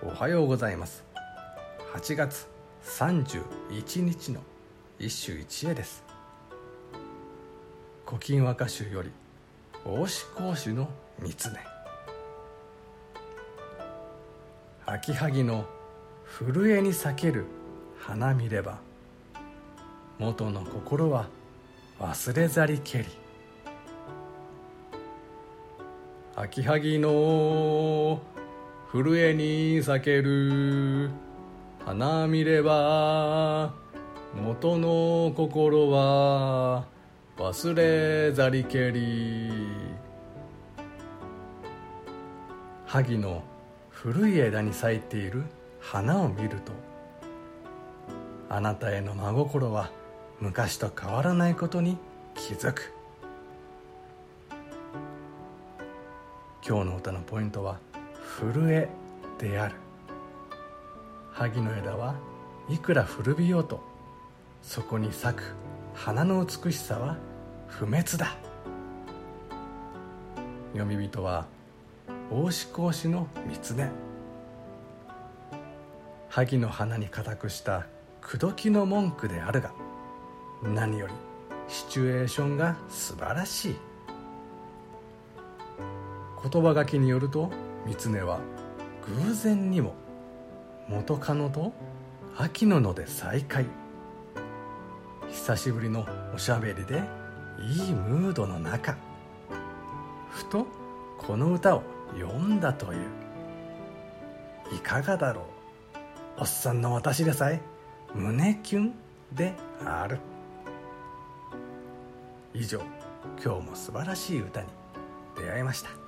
おはようございます。8月31日の一首一会です。古今和歌集より大志講師の三つね秋萩の震えに裂ける花見れば元の心は忘れざりけり。秋萩の震えに裂ける花見れば元の心は忘れざりけり。萩の古い枝に咲いている花を見るとあなたへの真心は昔と変わらないことに気づく。今日の歌のポイントは震えである。萩の枝はいくら古びようとそこに咲く花の美しさは不滅だ。読み人は大志講師の三根萩の花に固くした口説きの文句であるが何よりシチュエーションが素晴らしい。言葉書きによると三根は偶然にも元カノと秋野ので再会。久しぶりのおしゃべりでいいムードの中。ふとこの歌を読んだという。いかがだろう。おっさんの私でさえ胸キュンである。以上今日も素晴らしい歌に出会いました。